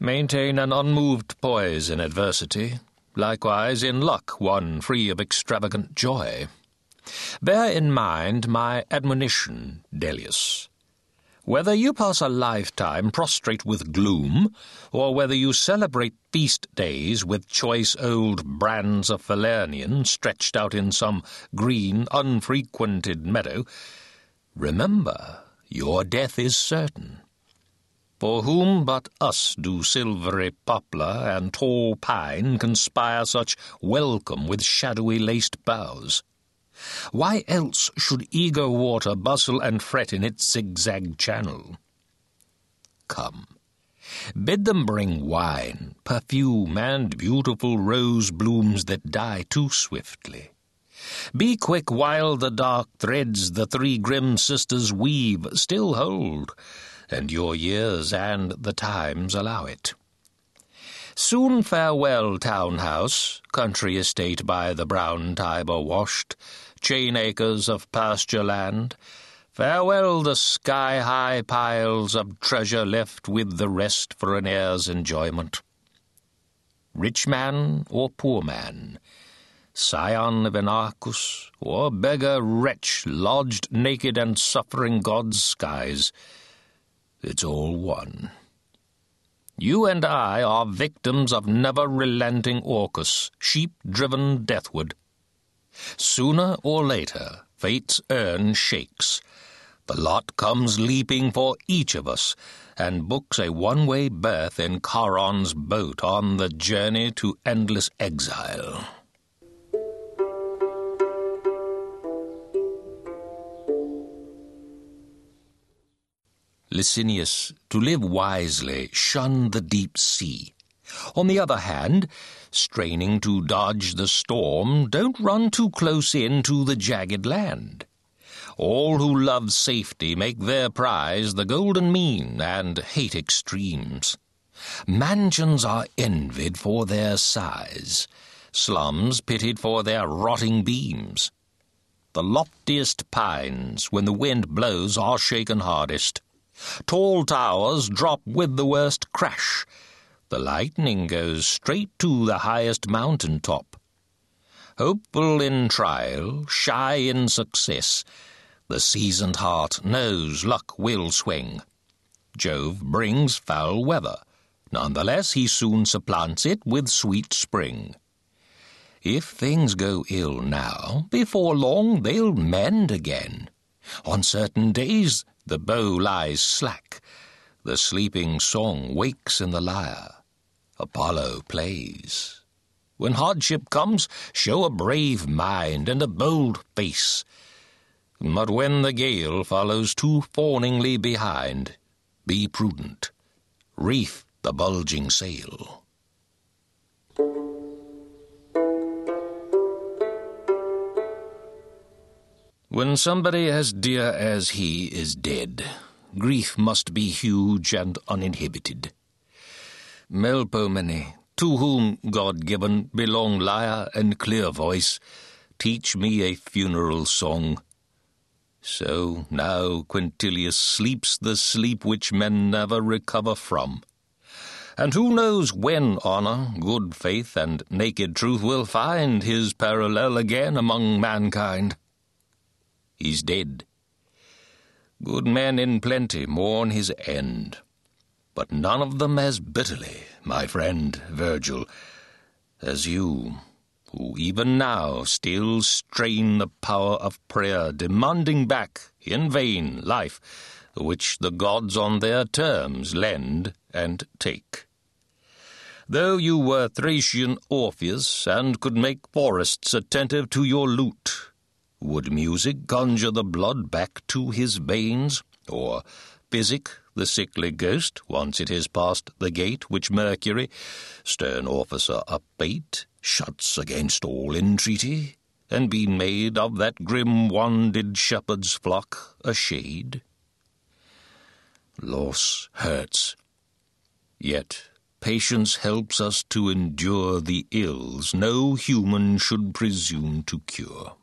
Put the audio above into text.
Maintain an unmoved poise in adversity, likewise in luck one free of extravagant joy. Bear in mind my admonition, Dellius. Whether you pass a lifetime prostrate with gloom, or whether you celebrate feast days with choice old brands of Falernian stretched out in some green, unfrequented meadow, remember your death is certain. For whom but us do silvery poplar and tall pine conspire such welcome with shadowy laced boughs? Why else should eager water bustle and fret in its zigzag channel? Come, bid them bring wine, perfume, and beautiful rose blooms that die too swiftly. Be quick while the dark threads the three grim sisters weave still hold, and your years and the times allow it. Soon farewell, town house, country estate by the brown Tiber washed, chain acres of pasture land. Farewell the sky-high piles of treasure left with the rest for an heir's enjoyment. Rich man or poor man, scion of Inachus, or beggar wretch lodged naked and suffering God's skies, it's all one. You and I are victims of never-relenting Orcus, sheep-driven deathward. Sooner or later, fate's urn shakes. The lot comes leaping for each of us, and books a one-way berth in Charon's boat on the journey to endless exile. Licinius, to live wisely, shun the deep sea. On the other hand, straining to dodge the storm, don't run too close in to the jagged land. All who love safety make their prize the golden mean and hate extremes. Mansions are envied for their size, slums pitied for their rotting beams. The loftiest pines, when the wind blows, are shaken hardest. Tall towers drop with the worst crash, the lightning goes straight to the highest mountain top. Hopeful in trial, shy in success, the seasoned heart knows luck will swing. Jove brings foul weather. Nonetheless, he soon supplants it with sweet spring. If things go ill now, before long they'll mend again. On certain days the bow lies slack, the sleeping song wakes in the lyre. Apollo plays. When hardship comes, show a brave mind and a bold face. But when the gale follows too fawningly behind, be prudent. Reef the bulging sail. When somebody as dear as he is dead, grief must be huge and uninhibited. Melpomene, to whom, God-given, belong lyre and clear voice, teach me a funeral song. So now Quintilius sleeps the sleep which men never recover from. And who knows when honour, good faith, and naked truth will find his parallel again among mankind? He's dead. Good men in plenty mourn his end but none of them as bitterly, my friend Virgil, as you, who even now still strain the power of prayer, demanding back, in vain, life which the gods on their terms lend and take. Though you were Thracian Orpheus, and could make forests attentive to your lute, would music conjure the blood back to his veins, or physic the sickly ghost, once it has passed the gate which Mercury, stern officer upbait, shuts against all entreaty, and been made of that grim wanded shepherd's flock a shade? Loss hurts, yet patience helps us to endure the ills no human should presume to cure.